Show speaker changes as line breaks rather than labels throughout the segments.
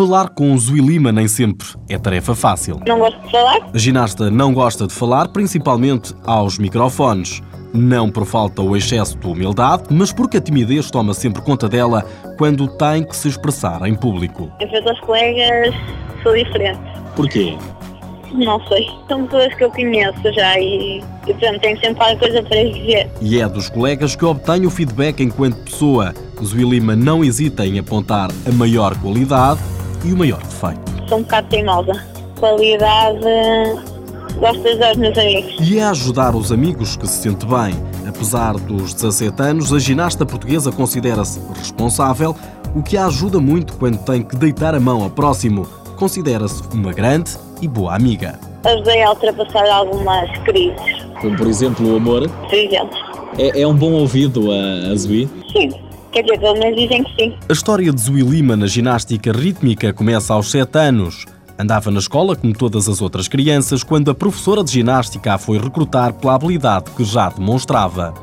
Falar com Zui Lima nem sempre é tarefa fácil.
Não gosto de falar.
A ginasta não gosta de falar, principalmente aos microfones. Não por falta ou excesso de humildade, mas porque a timidez toma sempre conta dela quando tem que se expressar em público.
Em frente aos colegas sou diferente.
Porquê?
Não sei. São pessoas que eu conheço já e, e portanto, tenho sempre alguma coisa para dizer.
E é dos colegas que obtém o feedback enquanto pessoa. Zui Lima não hesita em apontar a maior qualidade e o maior defeito.
Sou um bocado teimosa. Qualidade, gosto de ajudar os meus amigos.
E é ajudar os amigos que se sente bem. Apesar dos 17 anos, a ginasta portuguesa considera-se responsável, o que a ajuda muito quando tem que deitar a mão ao próximo. Considera-se uma grande e boa amiga.
Ajudei a ultrapassar algumas crises,
Como por exemplo o amor.
por exemplo.
É, é um bom ouvido a, a Zui.
Sim. Quer dizer, pelo menos dizem que sim.
A história de Zui Lima na ginástica rítmica começa aos 7 anos. Andava na escola como todas as outras crianças quando a professora de ginástica a foi recrutar pela habilidade que já demonstrava.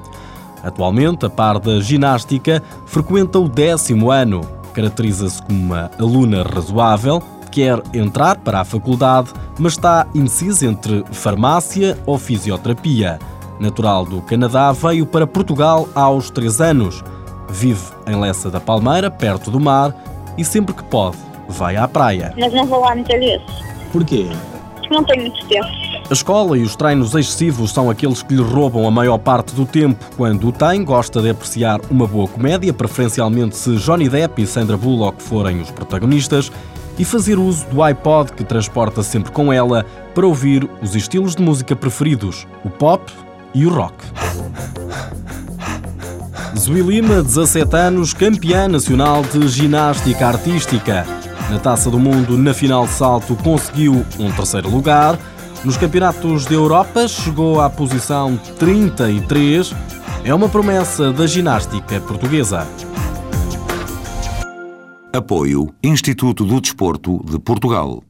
Atualmente, a par da ginástica, frequenta o décimo ano. Caracteriza-se como uma aluna razoável, quer entrar para a faculdade, mas está indecisa entre farmácia ou fisioterapia. Natural do Canadá, veio para Portugal aos 3 anos. Vive em Lessa da Palmeira, perto do mar, e sempre que pode, vai à praia.
Mas não vou lá muitas vezes.
Porquê?
Porque não tenho muito tempo.
A escola e os treinos excessivos são aqueles que lhe roubam a maior parte do tempo. Quando o tem, gosta de apreciar uma boa comédia, preferencialmente se Johnny Depp e Sandra Bullock forem os protagonistas, e fazer uso do iPod que transporta sempre com ela para ouvir os estilos de música preferidos, o pop e o rock. Zui Lima, 17 anos, campeã nacional de ginástica artística. Na Taça do Mundo, na final de salto, conseguiu um terceiro lugar. Nos campeonatos da Europa, chegou à posição 33. É uma promessa da ginástica portuguesa.
Apoio Instituto do Desporto de Portugal.